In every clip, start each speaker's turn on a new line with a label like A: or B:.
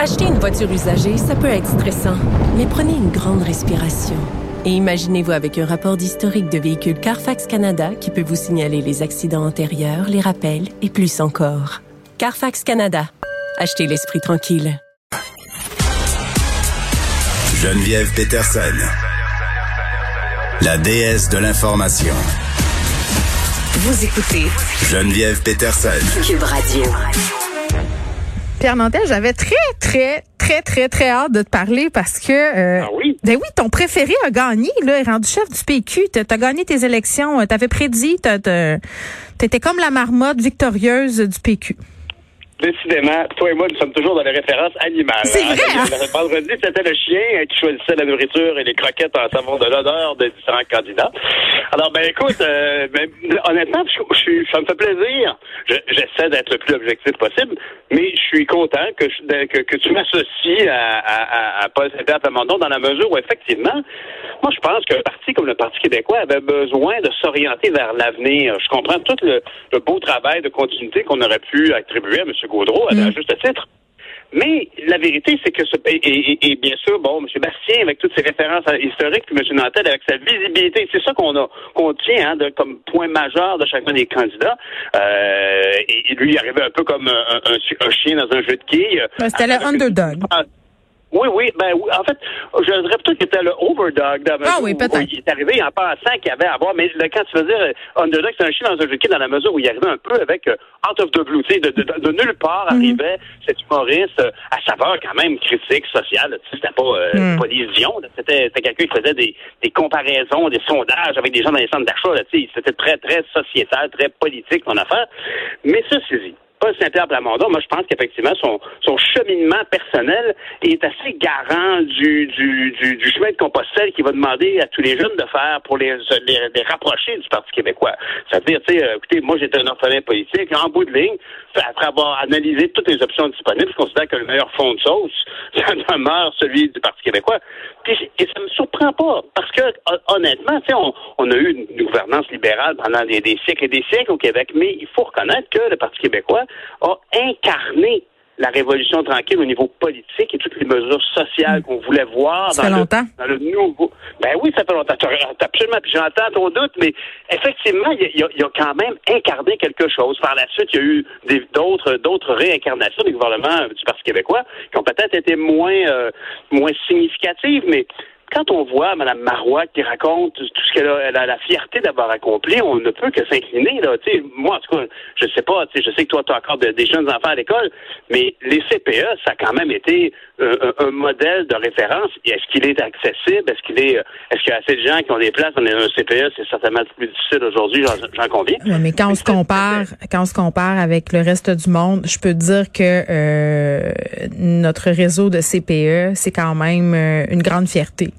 A: Acheter une voiture usagée, ça peut être stressant, mais prenez une grande respiration. Et imaginez-vous avec un rapport d'historique de véhicule Carfax Canada qui peut vous signaler les accidents antérieurs, les rappels et plus encore. Carfax Canada. Achetez l'esprit tranquille.
B: Geneviève Peterson. La déesse de l'information.
C: Vous écoutez
B: Geneviève Peterson.
C: Cube Radio.
D: Pierre Nantel, j'avais très, très, très, très, très hâte de te parler parce que. Euh,
E: ah oui?
D: Ben oui, ton préféré a gagné, là, est rendu chef du PQ. T'as as gagné tes élections. T'avais prédit, t'étais comme la marmotte victorieuse du PQ.
E: Décidément, toi et moi, nous sommes toujours dans les références animales.
D: C'est vrai. Hein?
E: Le vendredi, c'était le chien qui choisissait la nourriture et les croquettes en savon de l'honneur de différents candidats. Alors, ben écoute, euh, ben, honnêtement, je, ça me fait plaisir. J'essaie d'être le plus objectif possible, mais je suis content que, que, que, tu m'associes à, à, à Paul Saint-Pierre Plamondon dans la mesure où, effectivement, moi, je pense qu'un parti comme le Parti québécois avait besoin de s'orienter vers l'avenir. Je comprends tout le, beau travail de continuité qu'on aurait pu attribuer à M. Gaudreau, à, mm. juste titre. Mais la vérité, c'est que ce et, bien sûr, bon, M. Bastien, avec toutes ses références historiques, puis M. Nantel avec sa visibilité, c'est ça qu'on a qu'on tient hein, de, comme point majeur de chacun des candidats. Euh, et, lui, il arrivait un peu comme un, chien dans un jeu de quilles.
D: C'était le underdog.
E: Oui, oui. Ben, en fait, je dirais plutôt qu'il était le overdog.
D: Ah oui, peut-être.
E: Il est arrivé en pensant qu'il y avait à voir. Mais quand tu veux dire euh, underdog, c'est un chien dans un jeu dans la mesure où il arrivait un peu avec euh, out of the blue. Tu sais, de, de, de, nulle part mhm. arrivait cet humoriste euh, à saveur quand même critique, sociale. C'était pas, euh, mm. pas des visions. C'était quelqu'un qui faisait des, des comparaisons, des sondages avec des gens dans les centres d'achat. C'était très, très sociétal, très politique, son affaire. Mais ça, c'est Paul Saint-Pierre Plamondon, moi, je pense qu'effectivement, son, son cheminement personnel est assez garant du, du, du, chemin de Compostelle qu'il va demander à tous les jeunes de faire pour les, les, rapprocher du Parti québécois. C'est-à-dire, tu sais, euh, écoutez, moi, j'étais un orphelin politique. En bout de ligne, après avoir analysé toutes les options disponibles, je considère que le meilleur fond de sauce, ça demeure celui du Parti québécois. Et ça me surprend pas, parce que, honnêtement, tu sais, on, on, a eu une, gouvernance libérale pendant des siècles et des siècles au Québec, mais il faut reconnaître que le Parti québécois a incarné la révolution tranquille au niveau politique et toutes les mesures sociales qu'on voulait voir
D: ça dans, le, dans
E: le nouveau. Ben oui, ça fait longtemps. Absolument. Puis j'entends ton doute, mais effectivement, il y, a, y, a, quand même incarné quelque chose. Par la suite, il y a eu d'autres d'autres réincarnations du gouvernement du Parti québécois qui ont peut-être été moins euh, moins significatives, mais quand on voit Mme Marois qui raconte tout ce qu'elle a, elle a la fierté d'avoir accompli, on ne peut que s'incliner. Là. moi, en tout cas, je sais pas, je sais que toi, tu as encore des jeunes enfants à l'école, mais les CPE, ça a quand même été euh, un, modèle de référence. Est-ce qu'il est accessible? Est-ce qu'il est est-ce qu'il y a assez de gens qui ont des places? Dans un CPE? C'est certainement plus difficile aujourd'hui, j'en conviens.
D: mais quand on se compare, quand on se compare avec le reste du monde, je peux dire que euh, notre réseau de CPE, c'est quand même euh, une grande fierté.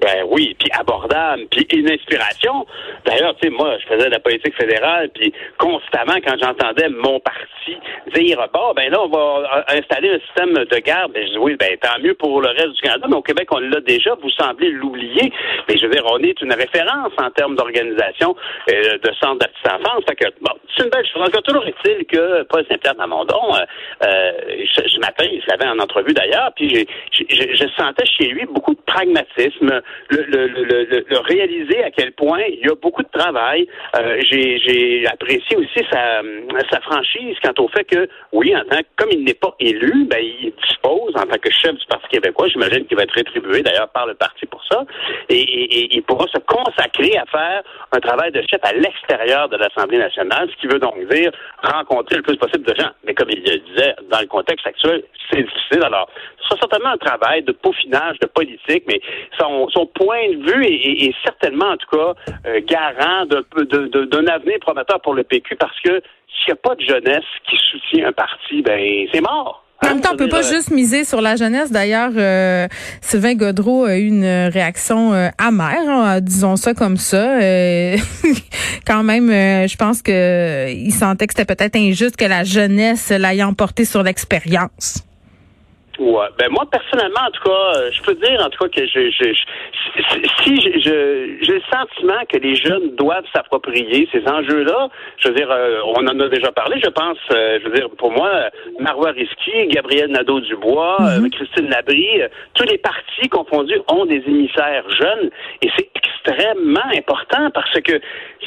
E: Ben oui, puis abordable, puis une inspiration. D'ailleurs, tu sais, moi, je faisais de la politique fédérale, puis constamment, quand j'entendais mon parti dire, bon, ben là, on va installer un système de garde, ben je dis, oui, ben tant mieux pour le reste du Canada, mais au Québec, on l'a déjà, vous semblez l'oublier. Mais je veux dire, on est une référence en termes d'organisation euh, de centre d'assistance enfance. Fait que, bon, c'est une belle chose. Encore toujours est-il que Paul Saint-Pierre Mamondon, euh, euh, ce, matin, il l'avait en entrevue d'ailleurs, puis je, je sentais chez lui beaucoup de pragmatisme, le, le, le, le, réaliser à quel point il y a beaucoup de travail. Euh, j'ai apprécié aussi sa, sa franchise quant au fait que, oui, en tant comme il n'est pas élu, ben, il dispose en tant que chef du Parti québécois, j'imagine qu'il va être rétribué d'ailleurs par le parti pour ça, et, et, il pourra se consacrer à faire un travail de chef à l'extérieur de l'Assemblée nationale, ce qui veut donc dire rencontrer le plus possible de gens. Mais comme il le disait, dans le contexte actuel, c'est difficile. Alors, ce sera certainement un travail de peaufinage, de politique, mais son, son point de vue est, certainement, en tout cas, euh, garant d'un avenir prometteur pour le PQ parce que s'il n'y a pas de jeunesse qui soutient un parti, ben c'est mort.
D: En même temps, on peut pas euh, juste miser sur la jeunesse. D'ailleurs, euh, Sylvain Godreau a eu une réaction amère, hein, disons ça comme ça. quand même, je pense que il sentait que c'était peut-être injuste que la jeunesse l'ait emporté sur l'expérience.
E: Ben moi personnellement, en tout cas, euh, je peux dire en tout cas que je, je, je si je, j'ai le sentiment que les jeunes doivent s'approprier ces enjeux-là. Je veux dire, euh, on en a déjà parlé. Je pense, euh, je veux dire, pour moi, Marois Risky, Gabriel Nadeau-Dubois,
D: Mhm.
E: Christine Labrie, tous les partis confondus ont des émissaires jeunes et c'est extrêmement important parce que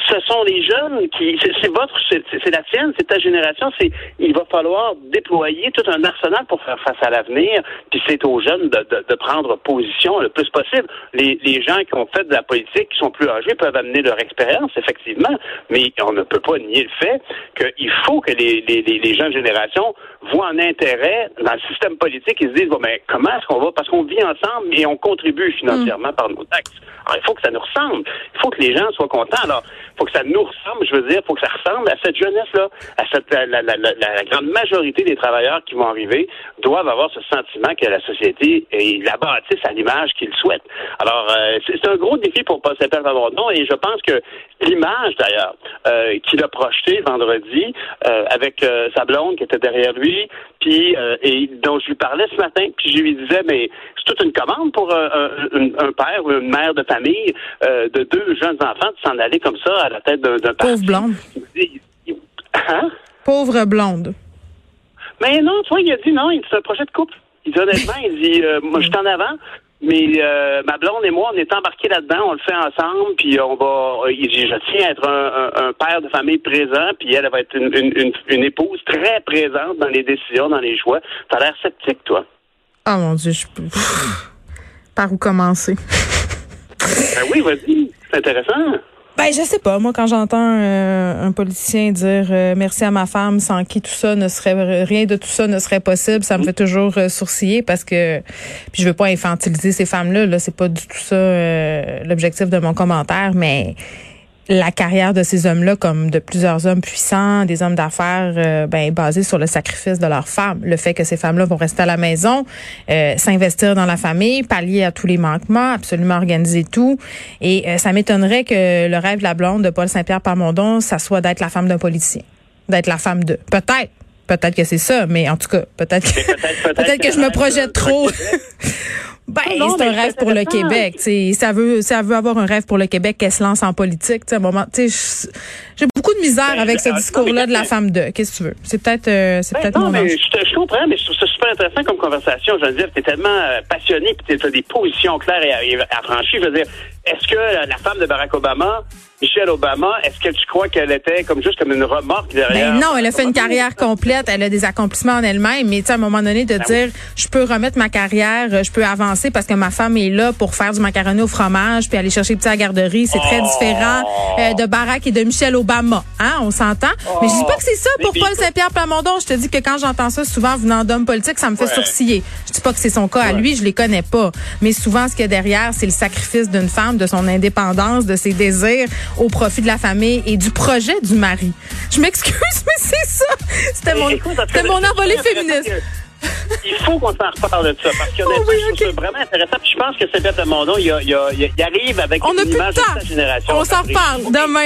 E: ce sont les jeunes qui, c'est votre, c'est la tienne, c'est ta génération. C'est, il va falloir déployer tout un arsenal pour faire face à l'avenir. Puis c'est aux jeunes de, de, de prendre position le plus possible. Les, les gens qui ont fait de la politique, qui sont plus âgés, peuvent amener leur expérience, effectivement. Mais on ne peut pas nier le fait qu'il faut que les, les, les, les jeunes générations voient un intérêt dans le système politique et se disent bon ben comment est-ce qu'on va? Parce qu'on vit ensemble et on contribue financièrement par nos taxes. Alors il faut que ça nous ressemble. Il faut que les gens soient contents. Alors il faut que ça nous ressemble. Je veux dire, il faut que ça ressemble à cette jeunesse là, à cette la, la, la, la, grande majorité des travailleurs qui vont arriver doivent avoir ce sentiment que la société et la bâtisse à l'image qu'ils souhaitent. Alors euh, c'est un gros défi pour Paul Saint-Pierre et je pense que l'image d'ailleurs euh, qu'il a projetée vendredi euh, avec sa blonde qui était derrière lui, puis et dont je lui parlais ce matin, puis je lui disais mais c'est toute une commande pour un, père ou une mère de famille de deux jeunes enfants de s'en aller comme ça à la tête d'un d'un
D: Pauvre blonde.
E: Hein?
D: Pauvre blonde.
E: Mais non, tu vois, il a dit non, c'est un projet de couple. Il dit honnêtement, il dit euh, moi je suis en avant. Mais euh, ma blonde et moi, on est embarqués là-dedans, on le fait ensemble, puis on va. Il dit, je tiens à être un, un, un, père de famille présent, puis elle, elle va être une, une, une, une, épouse très présente dans les décisions, dans les choix. T'as l'air sceptique, toi.
D: Oh mon Dieu, je peux. Par où commencer?
E: ben oui, vas-y, c'est intéressant.
D: Ben, je sais pas. Moi, quand j'entends euh, un politicien dire euh, merci à ma femme, sans qui tout ça ne serait rien de tout ça ne serait possible, ça me fait toujours euh, sourciller parce que puis je veux pas infantiliser ces femmes-là. Là, c'est pas du tout ça euh, l'objectif de mon commentaire, mais la carrière de ces hommes-là, comme de plusieurs hommes puissants, des hommes d'affaires, euh, ben basée sur le sacrifice de leurs femmes, le fait que ces femmes-là vont rester à la maison, euh, s'investir dans la famille, pallier à tous les manquements, absolument organiser tout. Et euh, ça m'étonnerait que le rêve de la blonde de Paul Saint-Pierre Parmondon, ça soit d'être la femme d'un politicien, d'être la femme de. Peut-être. Peut-être que c'est ça, mais en tout cas, peut-être que, peut-être, peut-être que je me projette trop. Ben, c'est un rêve pour le Québec. Ça veut, ça veut avoir un rêve pour le Québec qu'elle se lance en politique. T'sais, un moment, j'ai beaucoup de misère
E: ben,
D: avec ce discours-là de la femme de. Qu'est-ce que tu veux? C'est peut-être, euh, c'est
E: ben,
D: peut-être
E: non, mais je, je, comprends, mais je trouve ça super intéressant comme conversation. Je veux dire, t'es tellement euh, passionné, puis t'as des positions claires et, affranchies. Je veux dire, est-ce que la femme de Barack Obama Michelle Obama, est-ce que tu crois qu'elle était comme juste comme une remorque derrière?
D: Ben non, elle a fait une carrière complète, elle a des accomplissements en elle-même, mais tu sais, à un moment donné, de ben dire, oui. je peux remettre ma carrière, je peux avancer parce que ma femme est là pour faire du macaroni au fromage puis aller chercher petit à la garderie, c'est très
E: oh.
D: différent euh, de Barack et de Michelle Obama, hein, on s'entend? Oh. Mais je dis pas que c'est ça pour Paul Saint-Pierre Plamondon, je te dis que quand j'entends ça souvent venant d'hommes politiques, ça me fait ouais. sourciller. Je dis pas que c'est son cas ouais. à lui, je les connais pas, mais souvent ce qu'il y a derrière, c'est le sacrifice d'une femme, de son indépendance, de ses désirs au profit de la famille et du projet du mari. Je m'excuse, mais c'est ça. C'était mon, c'était mon envolée féministe.
E: Il faut qu'on s'en reparle de ça parce que oh, oui, trouve ça vraiment intéressant. Puis je pense que Sébastien Mondon, il, il, il, il, arrive avec
D: On
E: une image de sa génération.
D: On s'en reparle demain.